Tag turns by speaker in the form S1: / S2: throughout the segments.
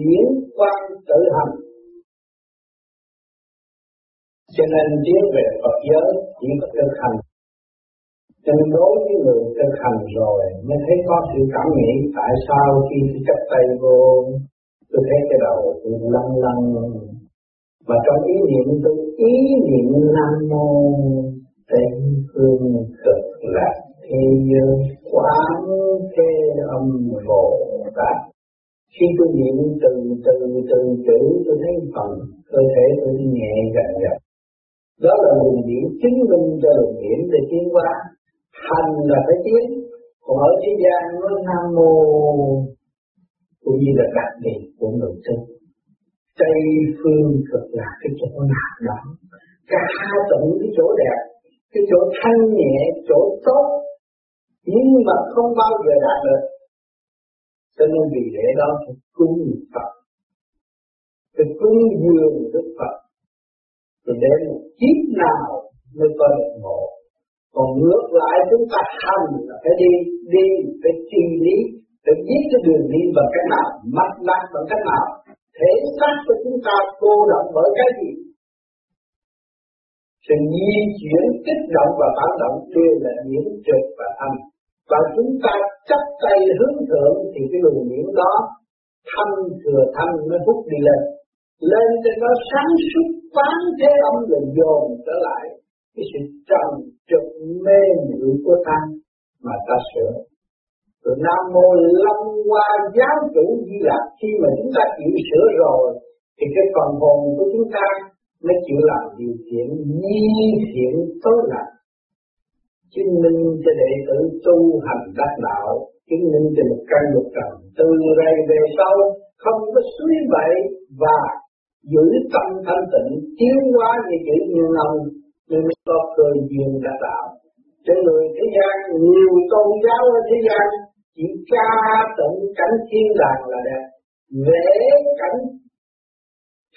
S1: điển quan tự hành, cho nên tiến về Phật giới chỉ có thực hành. Cho nên đối với người thực hành rồi, mới thấy có sự cảm nghĩ, tại sao khi tôi chấp tay vô, tôi thấy cái đầu tôi lăn lăn và trong ý niệm tôi, ý niệm nam mô tây phương cực lạc thế giới quán thế âm bồ tát khi tôi niệm từ từ từ chữ, tôi thấy phần cơ thể tôi nhẹ dần dần đó là luồng điển chứng minh cho luồng điển để tiến qua hành là phải tiến, còn ở thế gian nó nam mô cũng như là đặc biệt của người tu tây phương cực là cái chỗ nào đó cả tận cái chỗ đẹp, cái chỗ thanh nhẹ, chỗ tốt, nhưng mà không bao giờ đạt được cho nên vì lẽ đó phải cung Phật. Phải cung dường Đức Phật. Thì đến một kiếp nào mới có được ngộ. Còn ngược lại, chúng ta hành là phải đi đi, phải trì lý, phải biết cái đường đi bằng cách nào mắt mắt bằng cách nào. Thể xác của chúng ta cô động bởi cái gì? Sự di chuyển, kích động và phản động kia là nhiễm trượt và âm và chúng ta chấp tay hướng thượng thì cái luồng điển đó thanh thừa thanh mới hút đi lên. Lên cho nó sáng suốt phán thế âm là dồn trở lại cái sự trần trực mê muội của ta mà ta sửa rồi nam mô lâm hoa giáo chủ di lạc khi mà chúng ta chịu sửa rồi, thì cái phần hồn của chúng ta mới chịu làm điều kiện nhi thiện tối lành chứng minh cho đệ tử tu hành đắc đạo, chứng minh cho một căn một trần từ đây về sau không có suy bậy và giữ tâm thanh tịnh, tiến hóa như chữ như ông nên mới có cơ duyên đắc đạo. Cho người thế gian, nhiều tôn giáo ở thế gian, chỉ ca tụng cảnh thiên đàng là đẹp, vẽ cảnh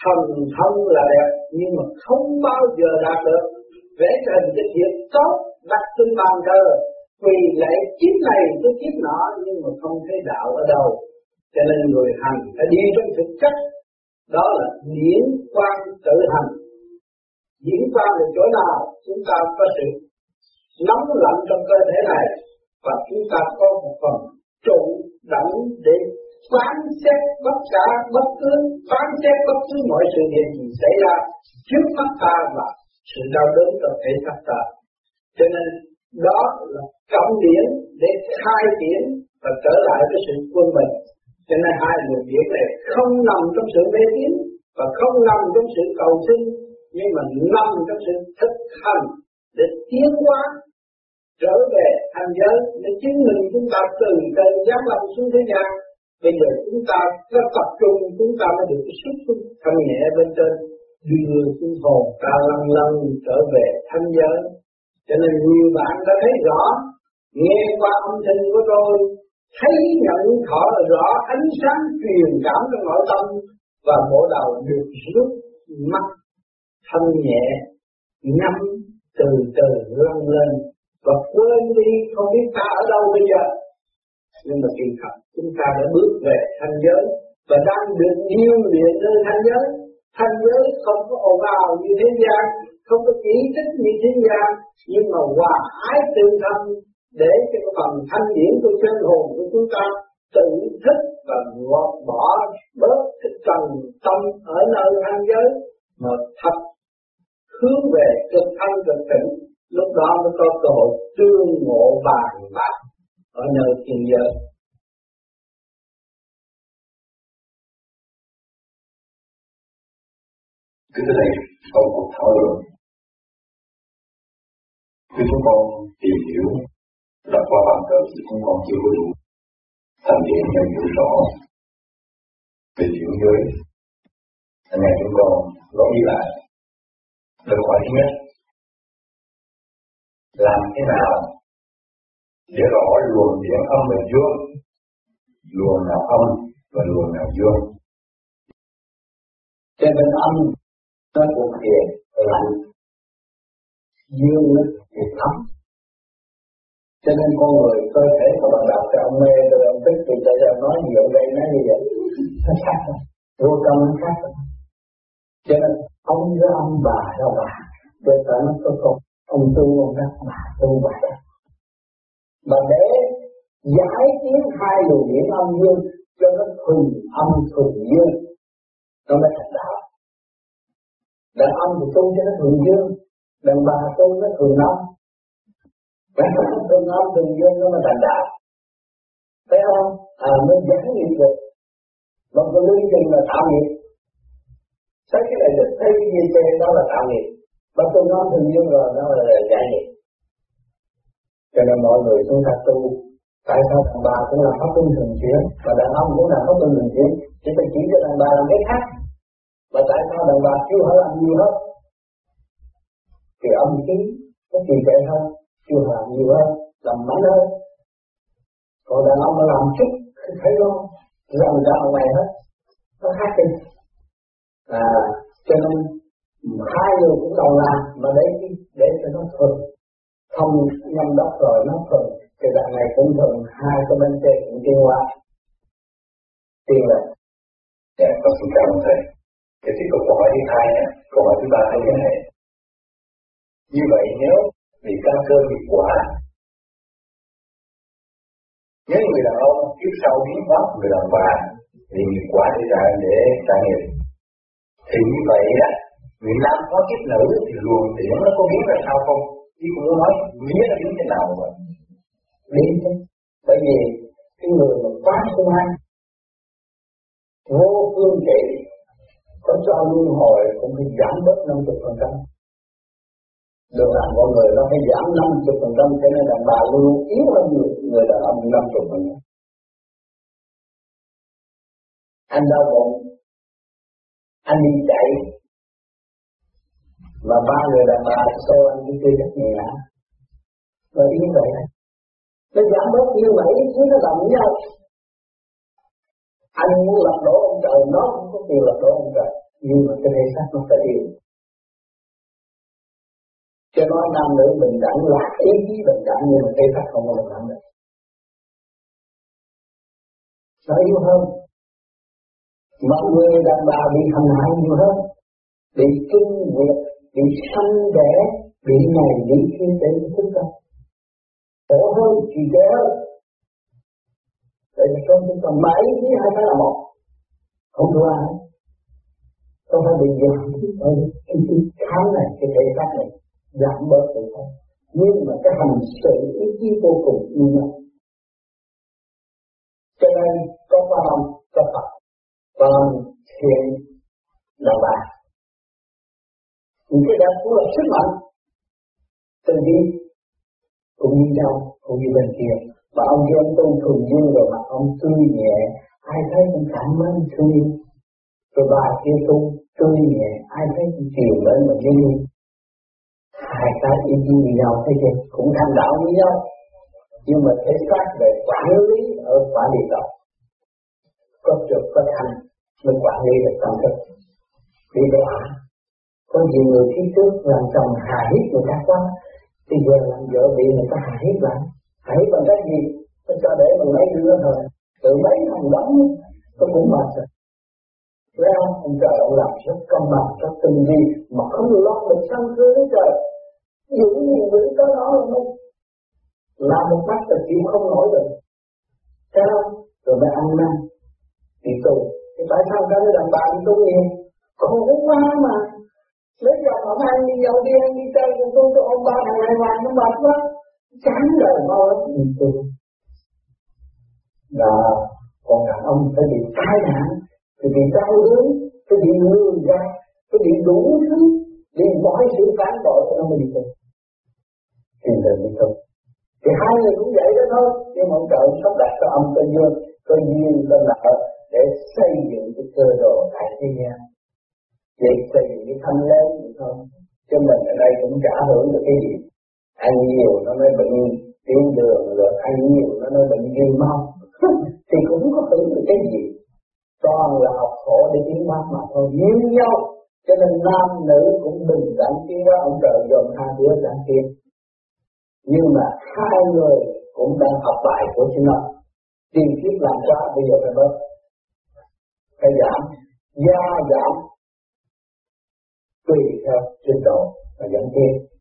S1: thần thông là đẹp, nhưng mà không bao giờ đạt được vẽ thành cái việc tốt đặt trên bàn thờ. Quỳ lại kiếp này tới kiếp nọ, nhưng mà không thấy đạo ở đâu. Cho nên người hành phải đi trong thực chất. Đó là điển quan tự hành. Điển quan là chỗ nào? Chúng ta có sự nóng lạnh trong cơ thể này, và chúng ta có một phần trụ đẳng để phán xét bất cả bất cứ, phán xét bất cứ mọi sự việc gì xảy ra trước mắt ta và sự đau đớn cơ thể xác ta cho nên đó là trọng điển để khai điển và trở lại với sự quân bình. Cho nên hai luồng điển này không nằm trong sự mê tín và không nằm trong sự cầu xin, nhưng mà nằm trong sự thực hành để tiến hóa, trở về thành giới, để chứng minh chúng ta từ trên giác lâm xuống thế gian. Bây giờ chúng ta có tập trung, chúng ta mới được cái sức thanh nhẹ bên trên, đưa chúng hồn ta lăn lăn trở về thanh giới cho nên nhiều bạn đã thấy rõ, nghe qua âm thanh của tôi, thấy nhận thọ rõ ánh sáng truyền cảm trong nội tâm và bộ đầu được rút mắt thanh nhẹ nhắm từ từ lăn lên và quên đi không biết ta ở đâu bây giờ. Nhưng mà kỳ thật, chúng ta đã bước về thanh giới và đang được yêu luyện nơi thanh giới thanh giới không có ồn ào như thế gian, không có chỉ trích như thế gian, nhưng mà hòa ái tương thân để cho cái phần thanh điển của chân hồn của chúng ta tự thức và gọt bỏ bớt cái trần tâm ở nơi thanh giới mà thật hướng về cực thanh cực tỉnh. Lúc đó mới có cơ hội tương ngộ vàng bạc ở nơi thiên giới.
S2: Cái thứ này không còn thảo luận, khi chúng con tìm hiểu, đọc qua bàn cờ thì chúng con chưa có đủ thành điện và hiểu rõ về hiểu giới. Hôm nay chúng con nói đi lại. Câu hỏi thứ nhất, làm thế nào để rõ luồng điện âm và dương, luồng nào âm và luồng nào dương.
S1: trên bên âm nó thuộc về lạnh, dương nó thuộc ấm. Cho nên con người cơ thể của bạn đọc cho ông mê rồi ông thích thì tại sao nói nhiều đây nói như vậy. nó khác vô tâm nó khác cho nên ông với ông bà đâu bà. Để phải nó có không ông tu ông đó bà tu bà đó. Mà để giải tiến hai luồng điển âm dương cho nó thuần âm thuần dương. Nó mới thành đàn ông thì tu cho nó thường dương, đàn bà tu nó thường âm phải không thường âm thường dương nó mà thành đạo. Thấy không? À mới giải nghiệp được. Mà còn lưu chừng là tạo nghiệp. Thấy cái này được, thấy gì trên đó là tạo nghiệp. Mà thuần âm thường dương rồi, nó là giải nghiệp. Cho nên mọi người chúng ta tu, tại sao đàn bà cũng là pháp luân thường chuyển và đàn ông cũng làm pháp luân thường chuyển? Chỉ phải chỉ cho đàn bà làm cái khác và tại sao đàn bà chưa hơn anh nhiều hết thì âm khí nó trì trệ hơn chưa làm nhiều hơn, làm mạnh hơn. Còn đàn ông mà làm chút thấy lo rằng ra ở ngoài hết. Nó khác đi. À cho nên, hai người cũng đồng làm mà để để cho nó thuận thông nhâm đốc rồi nó thuận thì đoạn này cũng thuận hai cái bên trên cũng tiêu hóa. Tiêu là
S2: dạ con xin cảm ơn thầy. Để tiếp tục câu hỏi thứ hai nhé, câu hỏi thứ ba là như này như vậy nếu bị căn cơ bị quả, nếu người đàn ông kiếp sau biến hóa người đàn bà thì nghiệp quả để ra để trả nghiệp thì như vậy á, người nam có kiếp nữ thì luồng điển nó có biến là sao không? Chứ cũng nói nghĩa là biến thế nào mà
S1: biến chứ. Bởi vì cái người mà quá hung hăng vô phương trị có cho luân hồi cũng phải giảm bớt năm chục phần trăm. Được làm con người nó phải giảm năm chục phần trăm cho nên đàn bà luôn yếu hơn người, người đàn ông năm chục phần trăm. Anh đau bụng anh đi chạy mà ba người đàn bà xô anh đi chơi rất nhẹ và yếu vậy. Nó giảm bớt như vậy chứ nó làm nhau anh muốn lật đổ ông trời nó cũng có tiền lật đổ ông trời nhưng mà cái thể xác nó phải yên cho nói nam nữ bình đẳng là ý chí bình đẳng, nhưng mà thể xác không có bình đẳng được nó yếu hơn, mọi người đàn bà bị hành hạ nhiều hơn, bị kinh nguyệt, bị sanh đẻ, bị này, bị kia để chúng ta khổ hơn chỉ trệ để tại vì con chúng ta bảy với hai cái là một. Không thua ai tôi phải bị giảm ở cái cái khám này, cái thể xác này giảm bớt được không? nhưng mà cái hành sự ý chí vô cùng như nhau cho nên có ba âm có Phật. Và thiện là bà những cái đó cũng là sức mạnh. Từ đi cũng như nhau cũng như bên kia. Và ông kia ông tu thường dương rồi mà ông tươi nhẹ, ai thấy cũng cảm ơn thương yêu rồi bà kia tu tươi nhẹ ai thấy cũng chiều lên mà đi, hai cái đi đi đi đâu thấy chưa? Cũng tham đạo như nhau nhưng mà thể xác về quản lý ở quả địa cầu. Có trực có thành mới quản lý được tâm thức. Đi đọa có nhiều người phía trước làm chồng hà hiếp người ta quá bây giờ làm vợ bị người ta hà hiếp lại. Hà hiếp bằng cái gì? Nó cho để bằng mấy đứa thôi. Tự mấy thằng đóng nó cũng mệt rồi. Thấy không? Ông trời ông làm rất công bằng, rất tinh vi mà không lo được sanh cưới hết trời. Dũng nhiều người tới đó là không? Làm một mắt là chịu không nổi được. Thấy không? Rồi mới ăn năn, đi tu. Thì tại sao cả đứa đàn bà đi tu nhiều? Khổ quá mà. Lấy chồng ông ăn đi dâu đi ăn đi chơi con tôi tôi ông ba thằng này hoàng nó mệt quá. Chán đời mau lắm đi tu. Là còn đàn ông phải bị tai nạn thì bị đau đớn, cái bị lương ra, cái bị đủ thứ, bị mọi sự phản bội cho nó mới đi tu. Thì đời đi không Thì hai người cũng vậy đó thôi, nhưng mà ông trời sắp đặt cho âm cho dương, cho duyên cho nợ để xây dựng cái cơ đồ đại thế gian. để xây dựng cái thanh lớn thì không Cho mình ở đây cũng trả hưởng được cái gì. Ăn nhiều nó mới bệnh tiểu đường, rồi ăn nhiều nó mới bệnh viêm mau. thì cũng có hưởng được cái gì toàn là học khổ để tiến hóa mà thôi. Như nhau cho nên nam nữ cũng bình đẳng tiến hóa ông trời dồn hai đứa đẳng kia. Nhưng mà hai người cũng đang học bài của chính nó. Tiền kiếp làm ra bây giờ phải bớt. Phải giảm, gia giảm. Tùy theo trình độ và dẫn tiến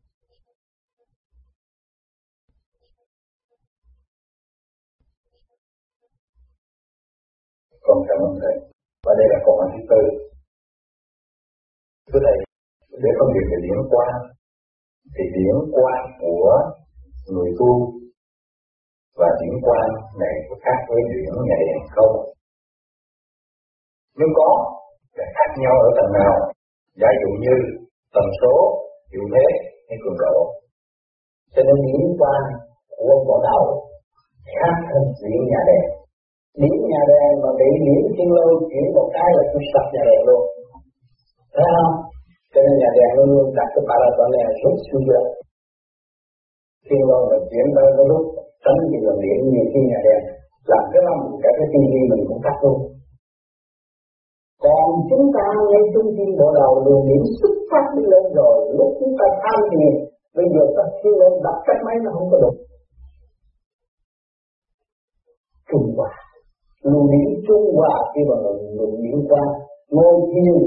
S2: con cảm ơn thầy. Và đây là câu hỏi thứ tư. Thưa thầy, để phân biệt về điểm quan thì điểm quan của người tu và điểm quan này có khác với điểm nhà đèn không? Nếu có, là khác nhau ở tầng nào? Giả dụ như tần số, hiệu thế hay cường độ.
S1: Cho nên điểm quan của bộ đầu khác hơn điểm nhà đèn điểm nhà đèn mà bị điểm thiên lưu chuyển một cái là cũng sập nhà đèn luôn. Thấy không? Cho nên nhà đèn luôn luôn đặt cái paraton này rút xuống dưới thiên lưu mà chuyển tới nó lúc tránh bị làm điểm như khi nhà đèn làm cái lòng cả cái tivi mình cũng cắt luôn. Còn chúng ta ngay trung tâm bộ đầu đường điểm xuất phát đi lên rồi, lúc chúng ta tham thiền bây giờ ta khi lên đặt cách máy nó không có được. Trung hòa luồng điển trung hòa khi mà luồng điển qua ngồi thiền,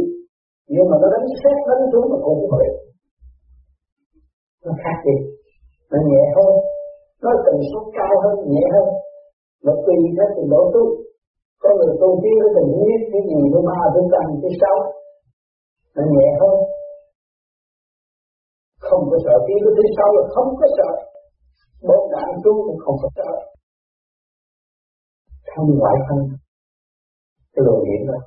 S1: nhưng mà nó đánh xét, đánh xuống mà cũng không được nó khác đi. Nó nhẹ hơn. Nó tần số cao hơn, nhẹ hơn. Nó tùy theo trình độ tu có người tu tiến nó tình huyết cái gì thứ ba thứ năm thứ sáu nó nhẹ hơn. Không có sợ. Tiến với thứ sáu là không có sợ. Bốn đạn tu cũng không có sợ không phải thân cái luồng điện đó.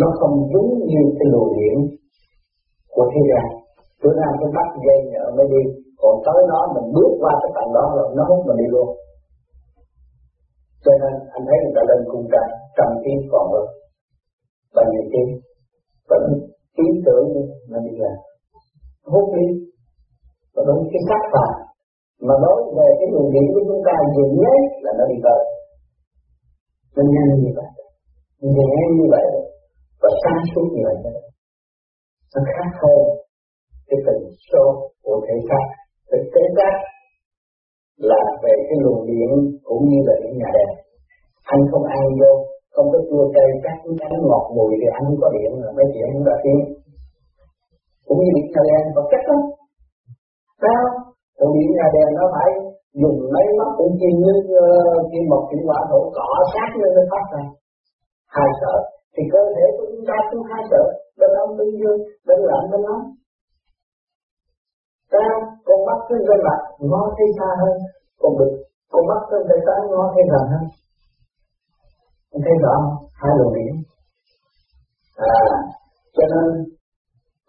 S1: Nó không giống như cái luồng điện của thế gian. Bữa nay cái bắt dây nhợ mới đi, còn tới nó mình bước qua cái tầng đó rồi, nó hút mình đi luôn. Cho nên anh thấy người ta lên cung trăng trăm tiếng còn hơn. Bao nhiêu tiếng? Vẫn ý tưởng đi, nó đi làm. Hút đi. Và đúng cái sắc phạt mà nói về cái luồng điện của chúng ta dễ nhất là nó đi tới. Nó nhanh như vậy. Nhẹ như vậy. Và sáng suốt như vậy. Nó khác hơn cái tình số của thể xác. Thực tế xác là về cái luồng điện cũng như là điện nhà đèn. Anh không ăn vô, không có chua cay các cái ngọt mùi thì anh không có điện là mấy chuyện không đã tiếng cũng như điện nhà đèn và cách đó sao? Còn điện nhà đèn nó phải dùng mấy mắt cũng kim như kim một kim quả thổ cỏ sát lên nó phát ra hai sợ. Thì cơ thể của chúng ta cũng hai sợ. Bên ông bên dương, bên lạnh bên nóng ta, con mắt trên bên mặt ngó thấy xa hơn. Còn được, con mắt trên bên trái ngó thấy gần hơn. Anh thấy rõ không? Hai luồng điểm. À cho nên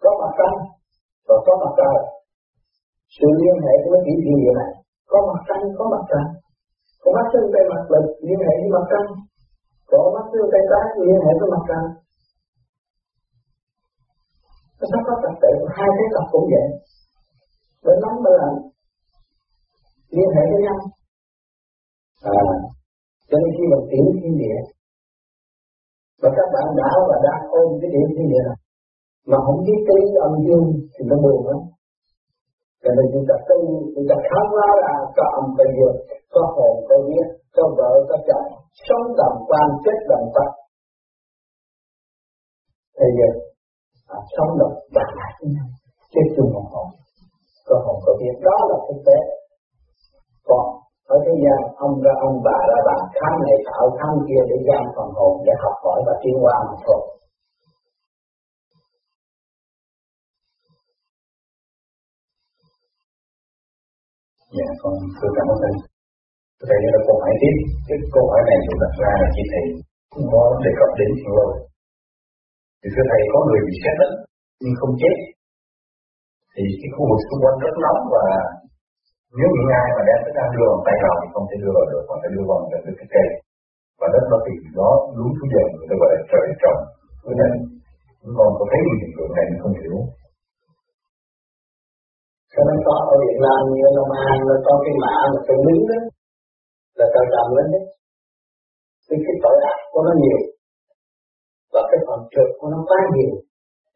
S1: có mặt trăng và có mặt trời sự liên hệ của chỉ gì vậy này có mặt trăng, có mặt trăng. Có mắt xương tay mặt lực, liên hệ với mặt trăng. Có mắt xương tay trái, liên hệ với mặt trăng. Nó sắp có tập tự, hai cái tập cũng vậy. Bên nóng, bên lạnh, liên hệ với nhau. À cho nên khi mình tiểu thiên địa, và các bạn đã và đang ôm cái điểm thiên địa này, mà không biết cái âm dương thì nó buồn lắm cho nên chúng ta tu chúng ta khám phá ra có âm có dương có hồn có biết có vợ có chồng sống đồng quan chết đồng tật thế giờ à, sống đồng đạt lại chúng ta chết chung một hồn. Có hồn có biết đó là thực tế. Còn ở thế gian ông ra ông bà ra bà khám này thảo khám kia để giam phần hồn để học hỏi và tiến qua mà thôi.
S2: Dạ, con thưa cảm ơn thầy. Thầy là câu hỏi tiếp. Cái câu hỏi này được đặt ra là chị thầy cũng có đề cập đến thiên lôi. Thì thưa thầy có người bị xét đánh nhưng không chết. Thì cái khu vực xung quanh rất nóng và nếu những ai mà đem thức ăn đưa bằng tay vào thì không thể đưa vào được, còn phải đưa bằng cái cái cây. Và đất nó thì nó lún xuống dần, người ta gọi là trời trồng. Cho nên chúng con có thấy những hiện tượng này không hiểu
S1: cho nên có ở Việt Nam như Long An nó có cái mã mà tôi đứng đó, là tôi làm lên đấy. Thì cái tội ác của nó nhiều, và cái phần trượt của nó quá nhiều.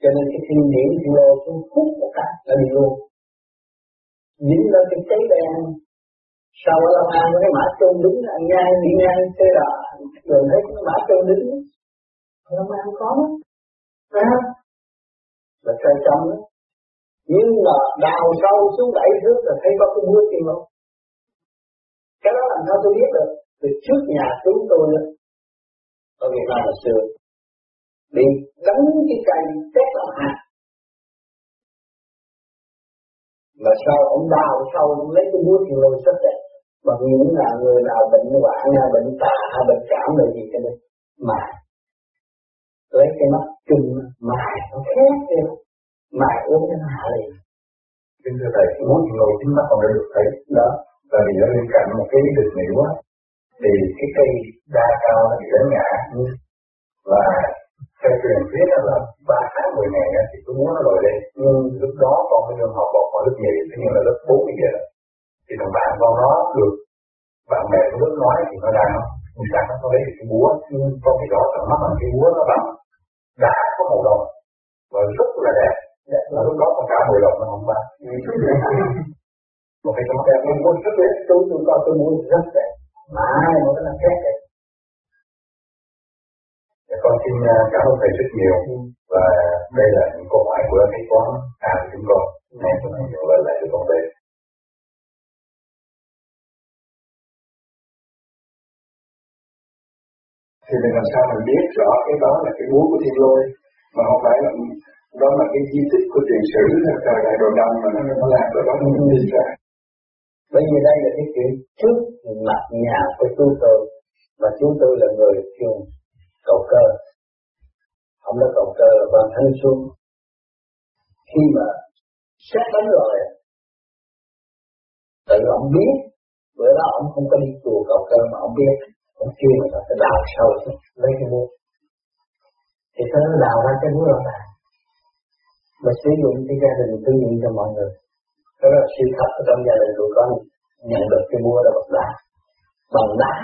S1: Cho nên cái thiên điểm thiên lô xuống hút một cái là đi luôn. Dính lên cái cháy đen, sau ở Long An cái mã trung đứng, anh ngang, đi ngang thế là rồi thấy cái mã trung đứng. Long an có đó phải không? Là sai trong đó nhưng mà đào sâu xuống bảy thước là thấy có cái búa kim không cái đó làm sao tôi biết được? Từ trước nhà chúng tôi đó. Ở Việt Nam hồi xưa. Bị đánh cái cây tét làm hạt. Mà sau ông đào sau ông lấy cái búa kim lôi sắp đẹp mà những là người nào bệnh hoạn bệnh tà hay bệnh cảm là gì cái này mà lấy cái mắt chừng mà nó khác đi mài uống cái nó hạ liền
S2: kính thưa thầy muốn ngồi chính mắt còn được thấy
S1: đó.
S2: Và vì nó bên cạnh một cái được này quá, thì cái cây đa cao nó bị đánh ngã. Và theo truyền thuyết là ba tháng mười ngày thì tôi muốn nó lồi lên. Nhưng lúc đó con mới học bột vào lớp nhì thế nhưng là lớp bốn bây giờ thì thằng bạn con nó được bạn bè của lớp nói thì nó đang người ta nó lấy cái búa? Con cái đó tận mắt là cái búa nó bằng đá có màu đồng và rất là đẹp là lúc đó còn cả mười đồng nó không bán
S1: một cái trong đẹp mình muốn rất đẹp tôi tôi coi tôi muốn rất đẹp mãi một cái làm khác đẹp
S2: Dạ, con xin à, cảm ơn thầy rất nhiều. Và đây là những câu hỏi của cái quán à chúng con. Nay chúng tôi nhận lời lại cho con đây. Thì mình làm sao mình biết rõ cái đó là cái búa của thiên lôi mà không phải là đó là cái di tích của truyền sử là thời đại đồ đông mà nó nó làm rồi đó nó đi ra
S1: bởi vì đây là cái chuyện trước mặt nhà của chúng tôi và chúng tôi là người chuyên cầu cơ. Không có cầu cơ là quan thanh xuân khi mà xét đánh rồi, tự ông biết, bữa đó ông không có đi chùa cầu cơ mà ông biết, ông kêu mà nó sẽ đào sâu lấy cái búa thì nó đào ra cái búa rồi mà sử dụng cho gia đình tư nhiệm cho mọi người. Đó là sự thật ở trong gia đình của con nhận được cái mua đó bằng đá. Bằng đá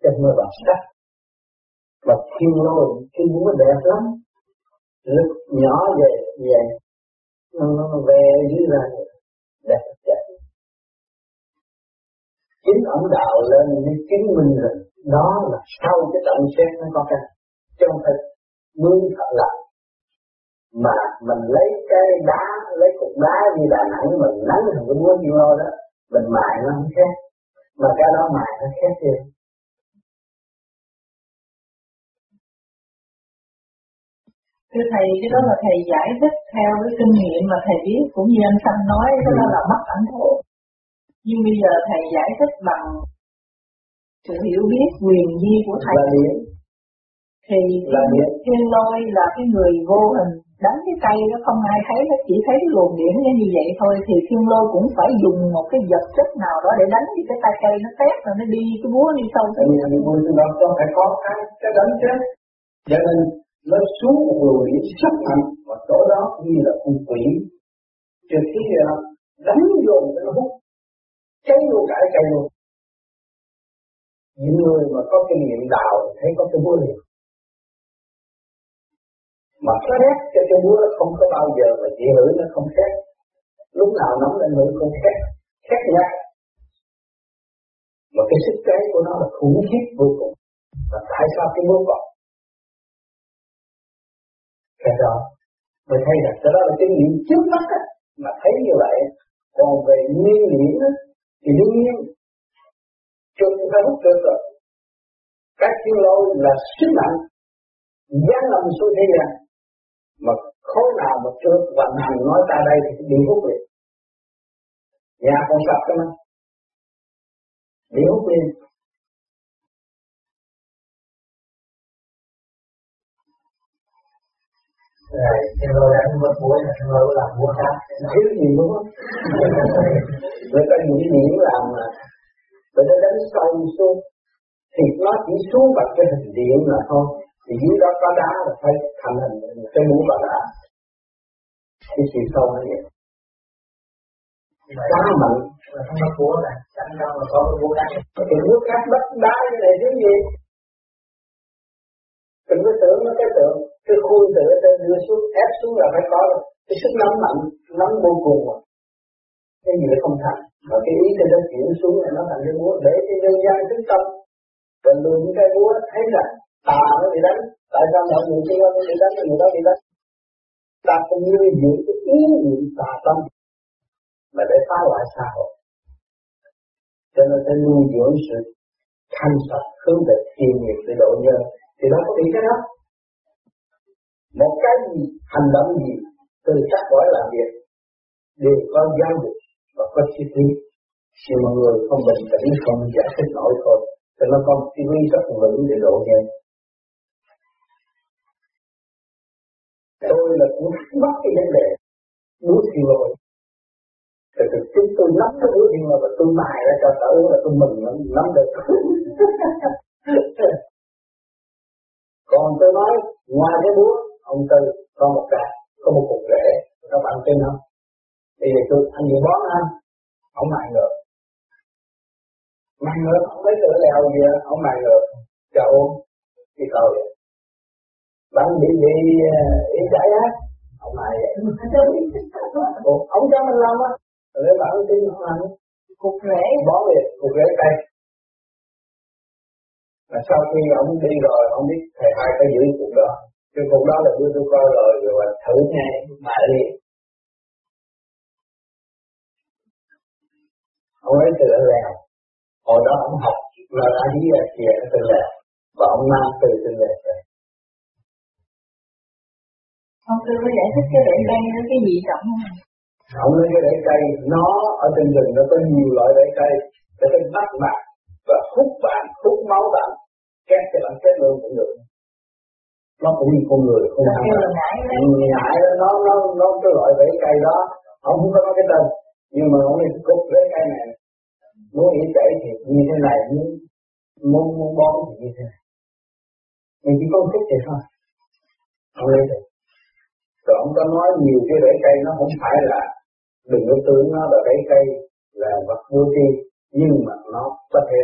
S1: chứ không bằng sắt. Mà thiên lôi cái búa đẹp lắm. Lúc nhỏ về về nó, nó về dưới ra đẹp đẹp. Chính ông đạo lên mới chứng minh rằng đó là sau cái trận xét nó có cái trong phải mưa thật lạnh mà mình lấy cái đá lấy cục đá như đà nẵng mình nắng thành cái búa kim lôi đó mình mài nó không khác mà cái đó mài nó khác đi
S3: thưa thầy cái đó là thầy giải thích theo cái kinh nghiệm mà thầy biết cũng như anh Sanh nói cái đó là mất ảnh thổ nhưng bây giờ thầy giải thích bằng sự hiểu biết quyền di của thầy.
S1: Là điện
S3: thì
S1: là điện
S3: thiên lôi là cái người vô hình đánh cái cây nó không ai thấy nó chỉ thấy cái luồng điện nó như vậy thôi. Thì thiên lôi cũng phải dùng một cái vật chất nào đó để đánh thì cái tay cây nó tét rồi nó đi cái búa đi sâu
S1: thì vì mình vui đó có phải có cái cái đánh chết cho nên nó xuống một luồng điện sắc mạnh. Và chỗ đó như là con quỷ. Trừ khi là đánh vô cho nó hút, cháy luôn cả cây luôn. Những người mà có kinh nghiệm đạo, thấy có cái búa liền mà cái rét cho cái búa nó không có bao giờ mà chỉ hử nó không khác. Lúc nào nóng lên hử không khác khác nhá mà cái sức cháy của nó là khủng khiếp vô cùng. Và tại sao cái búa còn? Cái đó mới thấy rằng cái đó là kinh nghiệm trước mắt á. Mà thấy như vậy, còn về nguyên lý á, thì đương nhiên trượt phải hút trượt rồi. Các thiên lôi là sức mạnh, giáng lầm xuống thế gian mà khối nào mà trượt vận hành nói ta đây thì bị hút liền. Nhà còn sập cơ mà bị hút liền.
S4: Rồi cái lô đánh mất là cái lô làm muối khác.
S1: Thiếu gì luôn á người ta nghĩ điểm làm mà người ta đánh sâu xuống. Thì nó chỉ xuống bằng cái hình điện là thôi thì dưới đó có đá là phải thành hình cái mũi và đá. Cái chiều sâu nó vậy. Đá mạnh
S4: là không có búa là đánh đâu mà có cái búa khác
S1: thì nước khác đất đá như này chứ gì đừng có tưởng nó cái tượng cái khui tựa trên đưa xuống ép xuống là phải có cái sức nóng mạnh nóng vô cùng mà cái gì nó không thành. Mà cái ý trên đó chuyển xuống là nó thành cái búa. Để cho nhân gian thức tâm và lượm cái búa thấy rằng tà nó bị đánh. Tại sao mọi người kia nó bị đánh? Người đó bị đánh. Ta không nuôi dưỡng cái ý niệm tà tâm, mà để phá hoại xã hội. Cho nên phải nuôi dưỡng sự thanh sạch, hướng về thiên nghiệp để độ nhân. Thì nó có bị cái đó một cái gì, hành động gì, từ các cõi làm việc, đều có giáo dục và có chi tiết nhưng mọi người không bình tĩnh, không giải thích nổi thôi. Thì nó có một cái rất vững để độ nhân. Tôi là muốn bắt cái vấn đề muốn thì rồi. Thì thực chúng tôi nắm cái bữa nhưng mà tôi bài ra cho tớ là tôi mừng lắm, nắm được. Còn tôi nói, ngoài cái búa, ông tư có một cái, có một cục rễ, các bạn tin không? Thì tôi, anh gì bón anh, ông mài ngược. Mài ngược, ông lấy cửa leo gì ông mài ngược. Cho ôm đi cầu vậy bạn bị bị ý giải á? Ông vậy ông cho mình làm á? Rồi bạn tin không làm
S3: cục rễ.
S1: Bón về cục rễ cây mà sau khi ông đi rồi ông biết thầy hai phải giữ cuộc đó. Cái cuộc đó là đưa tôi coi rồi rồi thử ngay mà đi ông ấy từ ở lèo. Hồi đó ông học là đi là kìa từ lèo. Và ông mang từ từ lèo về
S3: ông tư có giải thích cái rễ cây nó cái gì trọng không
S1: ông nói cái rễ cây nó ở trên rừng nó có nhiều loại rễ cây. Để cái bắt bạn và hút bạn hút máu bạn kết cho bạn kết luôn cũng được. Nó cũng như con người không
S3: là ngại
S1: nó nó nó cái loại rễ cây đó. Ông không có nói cái tên nhưng mà ông ấy cục rễ cây này. Muốn nghĩ chảy thì như thế này muốn muốn muốn bón thì như thế này. Mình chỉ có thích vậy thôi. Ông lấy được rồi ông có nói nhiều cái rễ cây nó không phải là đừng có tưởng nó là rễ cây là vật vô tri nhưng mà nó có thể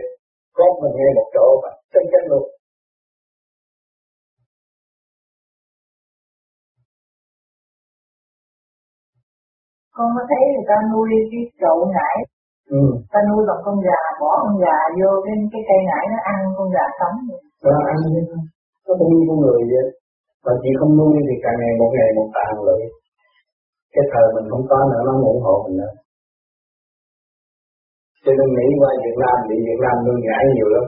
S1: có mình ngay một chỗ và chân chân luôn.
S3: Con có thấy người ta nuôi cái chậu ngải
S1: ừ.
S3: ta nuôi bằng con gà bỏ con gà vô cái cái cây ngải nó ăn con gà sống.
S1: Nó ăn nó cũng như con người vậy mà chỉ không nuôi thì càng ngày một ngày một tàn lụi cái thời mình không có nữa nó ủng hộ mình nữa cho nên nghĩ qua Việt Nam bị Việt Nam nuôi ngải nhiều lắm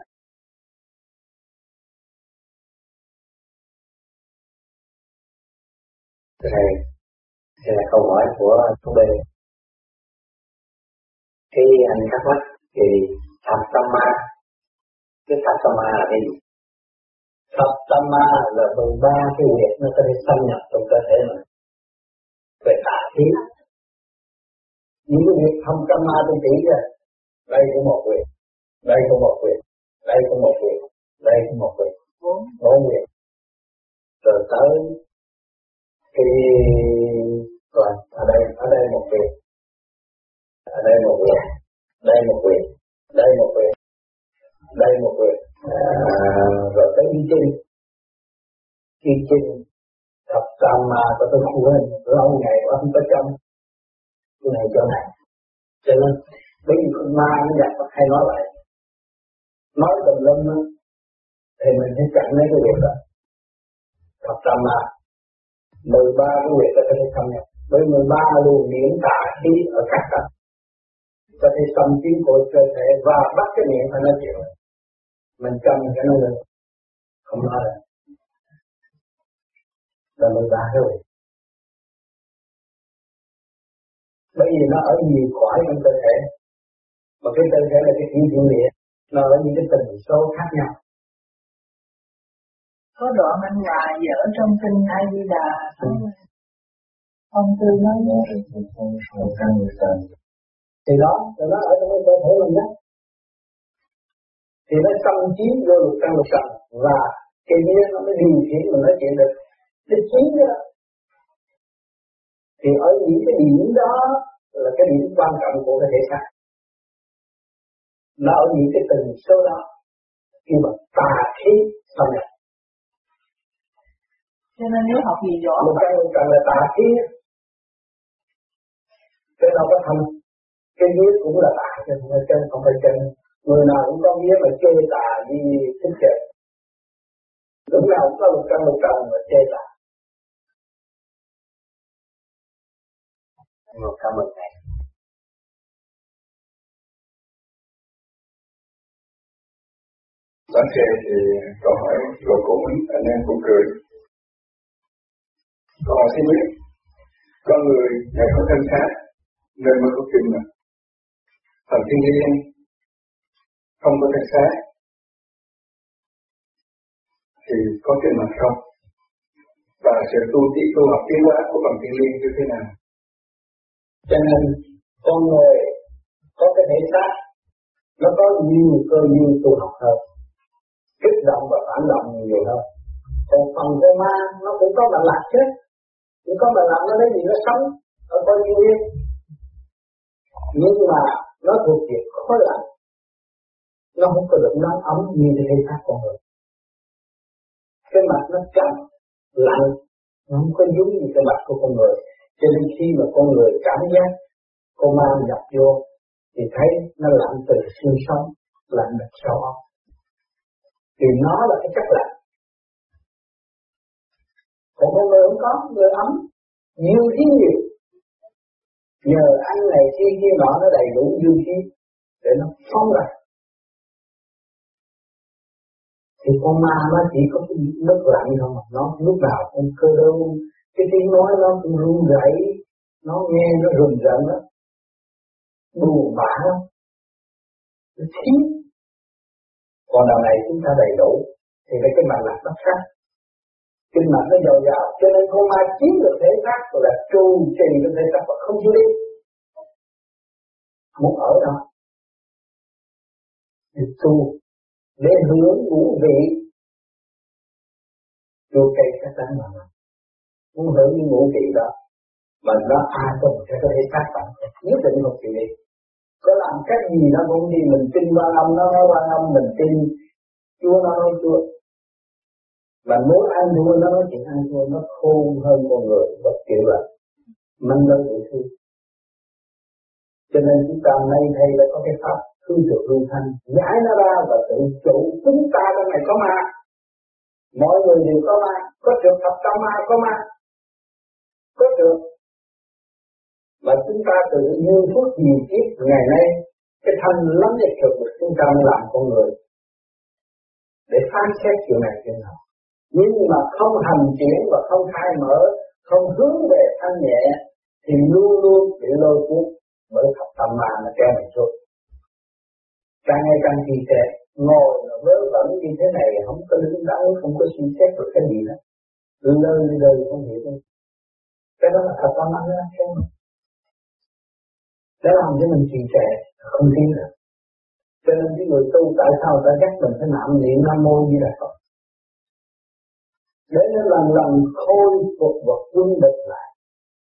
S4: Thầy, đây là câu hỏi của chú B. Khi anh thắc mắc thì thập tâm ma, cái thập tâm ma là cái gì?
S1: Thập tâm ma là mười ba cái huyệt nó có thể xâm nhập trong cơ thể mình. Về tà khí. Những cái việc thâm tâm ma tôi chỉ ra đây có một huyệt đây có một huyệt đây có một huyệt đây có một huyệt
S3: bốn.
S1: Huyệt rồi tới cái rồi ở đây ở đây một huyệt ở đây một huyệt đây một huyệt đây một huyệt đây một à, rồi tới y thập tam ma có tôi quên lâu ngày quá không có trong. Cái này chỗ này. Cho nên bởi vì con ma nó đặt hay nói lại nói tầm lâm đó thì mình phải chặn lấy cái việc đó. Thập tam ma. Mười ba cái việc đó có thể xâm nhập với mười ba luồng điển tả khí ở các tầng có thể xâm chiếm của cơ thể và bắt cái miệng phải nói chuyện. Mình cầm cái nó lên không nói là là ba cái việc bởi vì nó ở nhiều cõi trong cơ thể. Mà cái cơ thể là cái thiên thiên địa. Nó ở những cái tình số khác nhau.
S3: Có đoạn anh hòa dở trong kinh A Di Đà. Ông tư nói
S1: thì đó thì nó ở trong cái cơ thể mình đó. Thì nó xâm chiếm vô lục căn lục trần và cái kia nó mới điều khiển mình nói chuyện được. Cái chiếm đó thì ở những cái điểm đó là cái điểm quan trọng của cái thể xác. Nó ở những cái tình số đó khi mà tà khí xâm nhập.
S3: Cho nên nếu học gì rõ
S1: một cái cần là tà khí. Cái đâu có thành cái vía cũng là tà không phải chân không phải chân. Người nào cũng có vía mà chơi tà đi thích chơi nào cũng có một trăm một trăm mà chê lại
S4: một cảm ơn thầy
S2: Sáng kia thì câu hỏi rồi cũng anh em cũng cười. Câu hỏi xin biết, con người ngày có thân xác nên mới có kinh mà. Thần thiên liên không có thân xác thì có chuyện mặt không? Và sự tu tiến tu học tiến hóa của bằng thiên liên như thế nào?
S1: Cho nên, con người có cái thể xác, nó có nhiều cơ duyên tu học hơn, kích động và phản động nhiều hơn còn phần con ma, nó cũng có bệnh lạc chứ cũng có bệnh lạc, nó lấy gì nó sống ở coi như yên nhưng mà nó thuộc việc khối lạnh, nó không có được nóng ấm như thế thể xác con người cái mặt nó chậm, lạnh, nó không có giống như cái mặt của con người. Cho nên khi mà con người cảm giác con ma nhập vô, thì thấy nó lạnh từ xương sống, lạnh mặt sau óc. Thì nó là cái chất lạnh. Còn con người không có người ấm, nhiều khí nhiều nhờ ăn này kia kia nọ nó đầy đủ dương khí để nó phóng ra thì con ma nó chỉ có cái nước lạnh thôi mà nó lúc nào cũng cơ đâu cái tiếng nói nó cũng run rẩy, nó nghe nó rùng rợn đó buồn bã lắm. Nó thiếu còn đầu này chúng ta đầy đủ, thì cái cái mặt lạc nó khác. Kinh mạch nó dồi dào, cho nên con ma chiếm được thể xác rồi là tru trì được thể xác và không chịu đi muốn ở đó thì tu để hướng ngũ vị. Chua cây các tánh mà muốn hưởng những ngũ vị đó mà nó a tùng sẽ có thể xác bạn nhất định một chuyện, đi có làm cách gì nó cũng đi mình tin ba năm nó nói quan âm mình tin chúa nó nói chúa. Và muốn ăn thua nó nói chuyện ăn thua nó khôn hơn con người bất kiểu là mình đâu tự thương. Cho nên chúng ta nay thay là có cái pháp thương được lưu thanh giải nó ra và tự chủ chúng ta trong này có ma. Mọi người đều có ma. Có trường hợp trong ma, có ma. Có trường. Mà chúng ta tự nhiên phút nhiều kiếp ngày nay, cái thanh lắm nhất thực được chúng ta mới làm con người. Để phán xét chuyện này chuyện nào nhưng mà không hành chuyển và không khai mở, không hướng về thanh nhẹ, thì luôn luôn bị lôi cuốn bởi thập tâm mà nó kéo mình xuống càng ngày càng trì trệ ngồi mà vớ vẩn như thế này, không có đứng đắn, không có suy xét được cái gì đó. Lơ lơ không hiểu. Đâu cái đó là thật tâm ma ra kéo để làm cho mình trì trệ, không tiến được. Cho nên cái người tu tại sao ta dắt mình phải nạm niệm nam mô như là Phật? Để nó lần lần khôi phục và quân địch lại,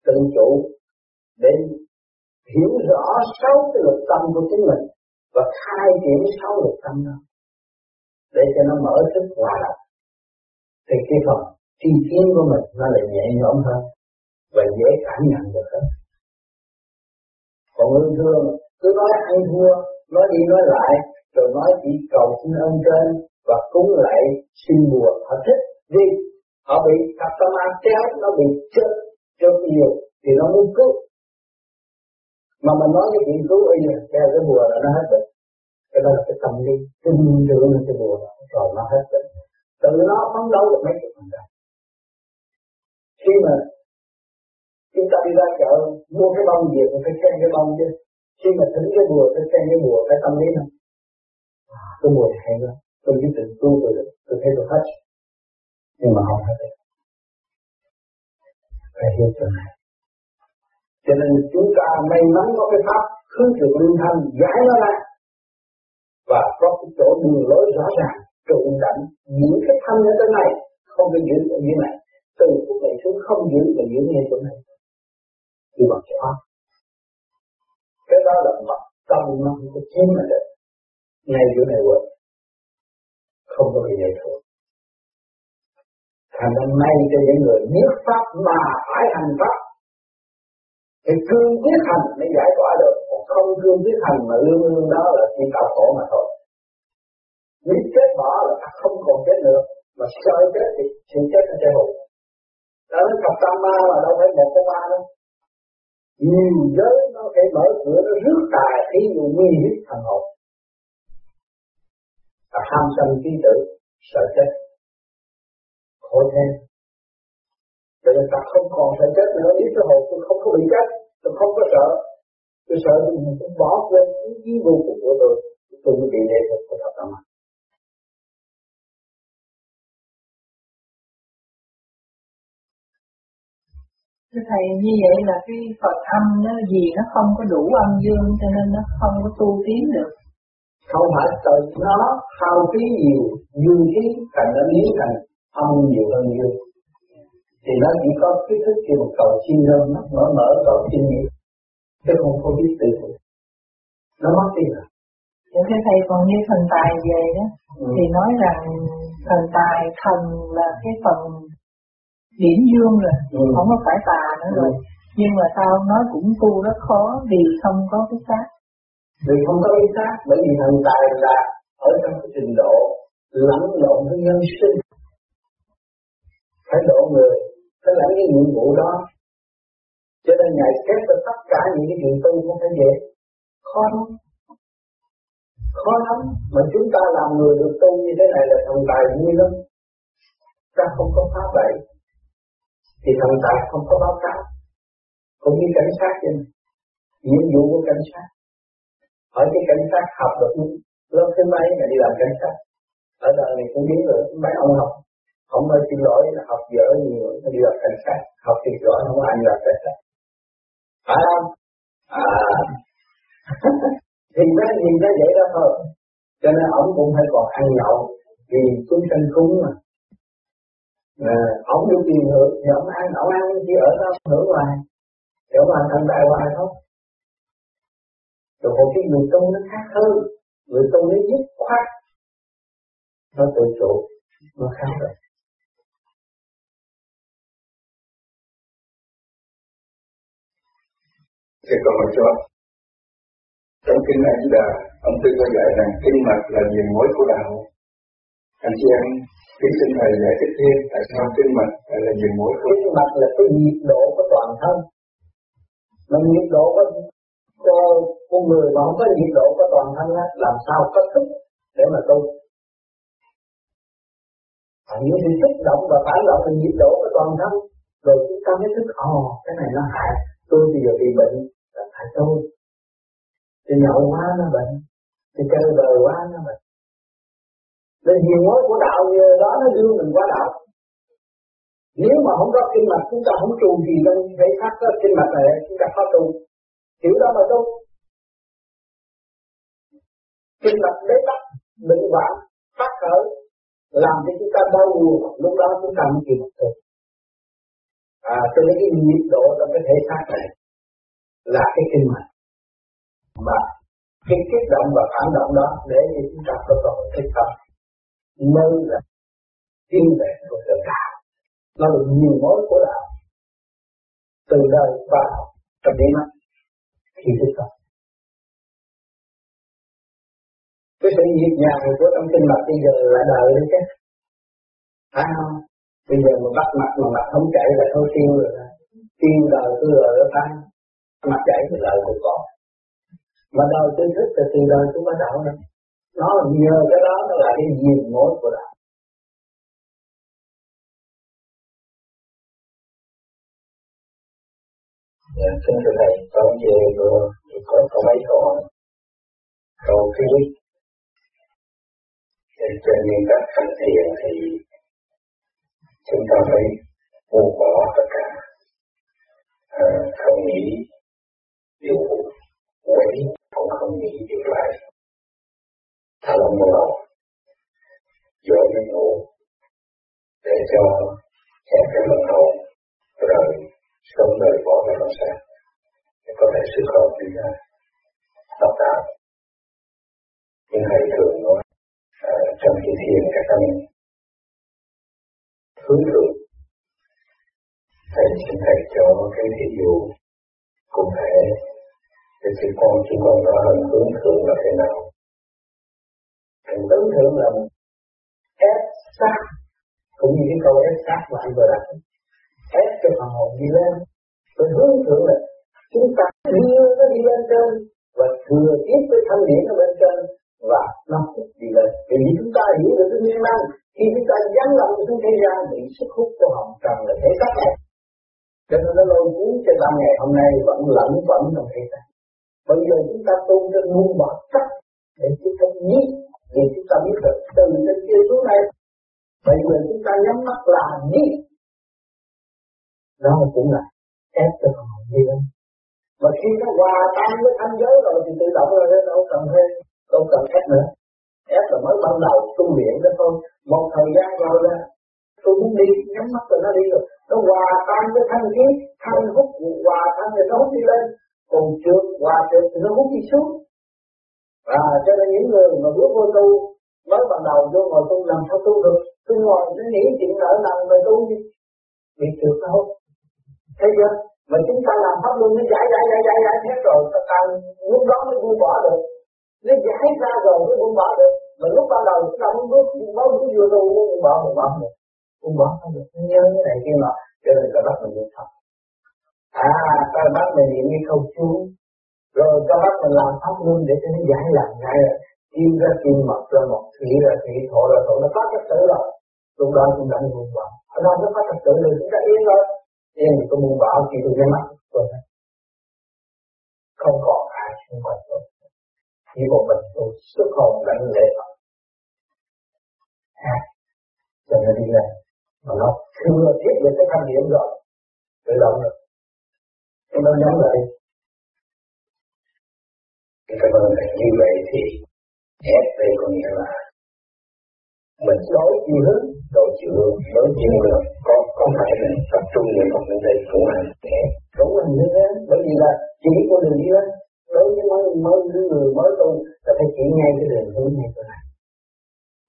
S1: tự chủ, để hiểu rõ sáu cái luật tâm của chính mình và khai triển sáu luật tâm đó để cho nó mở thức hòa đồng thì cái phần tri kiến của mình nó lại nhẹ nhõm hơn và dễ cảm nhận được hơn. Còn ương thương, cứ nói ăn thua, nói đi nói lại, rồi nói chỉ cầu xin ơn trên và cúng lại xin bùa họ thích đi. Họ bị tập tâm ma kéo nó bị chết chết nhiều, thì nó muốn cứu mà mình nói cái chuyện cứu y theo cái bùa là nó hết bệnh. Cái đó là cái tâm lý tin tưởng cái bùa đó rồi nó hết bệnh. Tự nó phấn đấu được mấy chục phần trăm khi mà chúng ta đi ra chợ mua cái bông gì cũng phải xem cái bông chứ. Khi mà thỉnh cái bùa phải xem cái bùa phải tâm lý không à, cái bùa hay lắm. Tôi biết tự tu tôi được tôi thấy tôi hết nhưng mà không hết được phải hiểu chuyện này cho nên chúng ta may mắn có cái pháp hướng thượng lưu thanh giải nó ra. Và có cái chỗ đường lối rõ ràng trụ đảnh. Những cái thanh ở trên này không có giữ ở dưới này. Từ phút này xuống không giữ mà giữ ngay chỗ này. Thì bằng pháp. Cái đó là mặt tâm nó không có chiếm mà được ngay chỗ này quên. Không có bị giải thoát thành ra nay cho những người biết pháp mà phải hành pháp thì cương quyết hành mới giải tỏa được. Còn không cương quyết hành mà lương lương đó là chỉ tạo khổ mà thôi. Nếu chết bỏ là ta không còn chết nữa. Mà sợ chết thì sự chết nó sẽ hụt đó là cặp tam ma mà đâu phải một con ma đâu. Nhiều giới nó sẽ mở cửa, nó rước tài khí dụ nguy hiểm thần hồn. Và ham sân trí tử, sợ chết. Khổ thêm. Tại vì ta không còn sợ chết nữa. Nếu cái hồn tôi không có bị chết Tôi không có sợ Tôi sợ tôi bỏ quên cái chí vô cùng của tôi Tôi mới bị lệ thuộc của thập tâm
S3: Thưa Thầy, như vậy là cái Phật âm nó gì nó không có đủ âm dương cho nên nó không có tu tiến được.
S1: Không phải tự nó hao phí nhiều, dương khí thành nó biến thành âm nhiều hơn dương. Thì nó chỉ có kiến thức khi một cầu xin hơn, nó mở mở cầu xin nhiều. Chứ không có biết tự Nó mất đi rồi.
S3: Dạ thưa Thầy, còn như thần tài về đó, ừ. thì nói rằng thần tài, thần là cái phần điểm dương rồi ừ. không có phải tà nữa rồi ừ. nhưng mà sao nói cũng tu rất khó vì không có cái xác
S1: vì không có cái xác bởi vì thần tài là ở trong cái trình độ lẫn lộn với nhân sinh phải độ người phải lãnh cái nhiệm vụ đó. Cho nên ngài xét cho tất cả những cái chuyện tu không phải dễ khó lắm. Khó lắm. Mà chúng ta làm người được tu như thế này là thần tài vui lắm. Ta không có phá vậy thì thần tài không có báo cáo. Cũng như cảnh sát vậy nhiệm vụ của cảnh sát. Hỏi cái cảnh sát học được lớp thứ mấy là đi làm cảnh sát. Ở đời này cũng biết rồi mấy ông học không phải xin lỗi là học dở nhiều đi làm cảnh sát học thì giỏi không ai làm cảnh sát. Phải không? À. Thì nó nhìn nó dễ đó thôi. Cho nên ông cũng phải còn ăn nhậu vì chúng sanh cúng mà. À, ông được tiền hưởng thì ông ăn ông ăn chỉ ở đó hưởng ngoài. Thì mà ăn thành đại hoài thôi. Rồi một cái người tu nó khác hơn người tu nó dứt khoát. Nó tự chủ nó khác rồi.
S2: Thì còn một cho Trong kinh này chúng ta ông tư có dạy rằng kinh mạch là niềm mối của đạo. Anh chị em Kính xin Thầy giải thích thêm tại sao kinh mạch lại là nhiều mối
S1: Kinh mạch là cái nhiệt độ của toàn thân. Mà nhiệt độ của cho con người mà không có nhiệt độ của toàn thân á, làm sao có thức để mà tu. À, những sự kích động và phản động là nhiệt độ của toàn thân. Rồi chúng ta mới thức, ồ, oh, cái này nó hại. Tôi bây giờ bị bệnh, là phải tôi. Thì nhậu quá nó bệnh. Thì chơi bời quá nó bệnh. Nên nhiều mối của đạo như đó nó đưa mình qua đạo. Nếu mà không có kinh mạch, chúng ta không trù gì lên thể xác đó, kinh mạch này, chúng ta khó tu hiểu đó mà tu kinh mạch bế tắc, bệnh hoạn, phát khởi, làm cho chúng ta đau buồn. Lúc đó chúng ta mới chịu tu à cho nên cái nhiệt độ trong cái thể xác này là cái kinh mạch mà cái kích động và phản động đó để cho chúng ta có cơ hội thích tâm. Mới là tiên về của sự đạo nó là nhiều mối của đạo. Từ đời vào trong đến mắt khi thích tâm cái sự nhịp nhàng của trong kinh mạch bây giờ là đời đấy chứ. Phải không? Bây giờ mà bắt mặt mà mặt không chảy là thôi tiêu rồi tiêu đời cứ rồi nó tan mà chạy cái lợi của con. Mà đời tôi thức là từ đời tôi bắt đầu đó. Nó nhờ cái đó nó là cái diền mối của đạo.
S2: Dạ, xin thưa Thầy, con về vừa thì có, có mấy câu hỏi. Câu thứ nhất, trên nguyên tắc hành thiền thì chúng ta phải buông bỏ tất cả, à, không nghĩ điều quấy, cũng không nghĩ điều lại, thả lỏng bộ dỗ nó ngủ. Để cho kẹt cái lòng hồn rồi sống đời bỏ vào lòng sáng để có thể xuất khẩu đi ra. Tập đạo. Nhưng thầy thường nói à, trong khi thiền các tâm hướng thượng thầy xin thầy cho cái ví dụ cụ thể thế thì con chúng con rõ hơn hướng thượng là thế nào.
S1: Thằng tứ thượng là ép sát cũng như cái câu ép sát mà anh vừa đặt. Ép cho phần hồn đi lên. Rồi hướng thượng là chúng ta đưa nó đi lên trên và thừa tiếp cái thanh điển ở bên trên và nó cũng đi lên. Vì chúng ta hiểu được cái nguyên năng, khi chúng ta dán lòng xuống thế gian bị sức hút của hồng trần là thể xác này. Cho nên nó lôi cuốn cho ta ngày hôm nay vẫn lẫn vẫn trong thế gian bây giờ chúng ta tu cho ngôn bỏ chất để chúng ta biết vì chúng ta biết được từ trên kia xuống đây, bây giờ chúng ta nhắm mắt là biết đó cũng là ép cho họ như đi mà khi nó hòa tan với thanh giới rồi thì tự động rồi nó đâu cần thêm đâu cần ép nữa. Ép là mới ban đầu tu luyện đó thôi. Một thời gian rồi là tôi muốn đi nhắm mắt rồi nó đi rồi. Nó hòa tan với thanh khí thanh hút hòa tan rồi nó hút đi lên cùng trước, qua trước, thì nó muốn đi xuống. Và cho nên những người mà bước vô tu, mới ban đầu vô ngồi tu, làm sao tu được? Cứ ngồi nó nghĩ chuyện nợ nần mà tu gì bị trượt đâu? thấy chưa? Mà chúng ta làm pháp luân nó giải giải giải giải giải hết rồi, ta càng lúc đó mới buông bỏ được. Nó giải ra rồi mới buông bỏ được. Mà lúc ban đầu, chúng ta muốn bước mới bước vô tu muốn buông bỏ buông bỏ được. Buông bỏ không được. Nhớ cái này kia mà cho nên ta bắt mình niệm thật à ta bắt mình niệm cái câu chú. Rồi ta bắt mình làm pháp luôn để cho nó giải làm ngay rồi kim ra kim mật ra mật thủy ra thủy thổ ra thổ. Nó có trật tự rồi. Lúc đó chúng ta buông bỏ ở đâu nó có trật tự rồi chúng ta yên rồi. Yên thì tôi buông bỏ thì tôi nhắm mắt tôi không còn ai xung quanh tôi. Chỉ một mình tôi xuất hồn lãnh lệ Phật. À, cho nó đi lên. Mà nó thừa thiết về cái thanh điểm rồi. Tự động rồi chúng nó nhắm lại.
S2: Cảm ơn thầy như vậy thì ép đây có nghĩa là mình đối chiều hướng đối chiều hướng đối chiều hướng có có phải mình tập trung niệm một vấn đây cũng là để
S1: cũng là như thế bởi vì là chỉ có đường đi lên đối với mới mới những người mới tu ta phải chỉ ngay cái đường hướng này chỗ này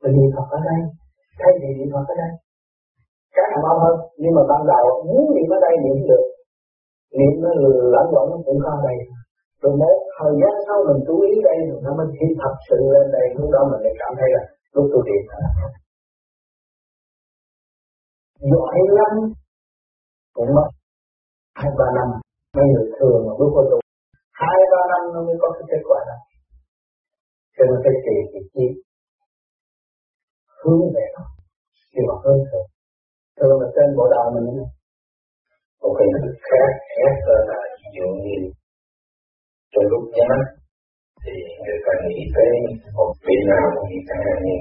S1: mình niệm Phật ở đây, thay vì niệm Phật ở đây. Cái nào mau hơn nhưng mà ban đầu muốn niệm ở đây niệm được niệm nó lẫn lẫn cũng không đầy rồi một, thời gian sau mình chú ý đây rồi nó mới khi thật sự lên đây, lúc đó mình lại cảm thấy là lúc tôi niệm là giỏi lắm. Cũng mất hai, ba năm mấy người thường mà lúc vào tu hai, ba năm nó mới có cái kết quả đó. Cho nên phải trì thì chi hướng về nó, thì mà hơn thường thường là trên bộ đạo mình
S2: một hình thức khác khác là ví dụ như trong lúc nhắm thì người ta nghĩ tới một vị nào nghĩ ta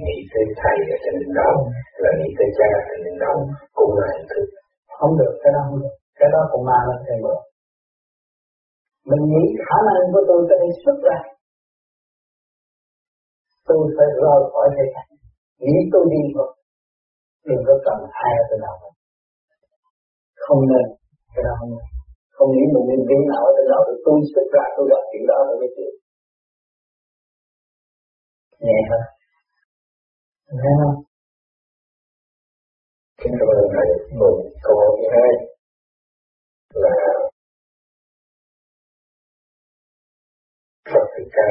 S2: nghĩ tới thầy ở trên đỉnh đầu, là nghĩ tới cha ở trên đỉnh đầu, cũng là hình thức.
S1: Không được, cái đó không được. Cái đó cũng ma lên thêm được mình nghĩ khả năng của tôi có thể xuất ra. Tôi phải rời khỏi thế cảnh nghĩ tôi đi rồi. Đừng có cần ai ở trên đầu mình. Không nên cái đó không không nghĩ mình nên viên nào ở trên đầu tôi xuất ra, tôi gặp chuyện đó rồi mới chịu nhẹ hơn thấy không
S2: Kính cảm ơn thầy một câu hỏi thứ hai. Là Phật Thích Ca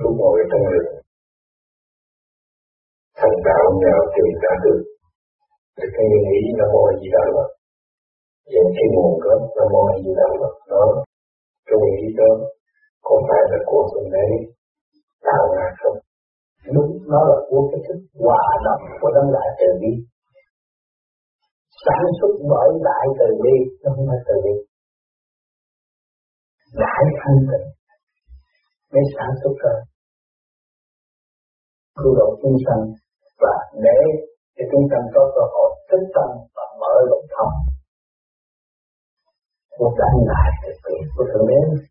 S2: lúc ngồi trong rừng thành đạo nhờ tìm ra được. Thì cái nghĩ là ngồi gì đó là những cái nguồn gốc nó mô gì đó là đó tôi nghĩ đó có phải là của mình đấy tạo ra không?
S1: Lúc nó là của cái thức hòa đồng của đấng đại từ bi. Sản xuất bởi đại từ bi, nó không phải từ bi. Đại thanh tịnh mới sản xuất ra. Cứu độ chúng sanh và để cho chúng sanh có cơ hội thức tâm và mở lục thông của đại đại thực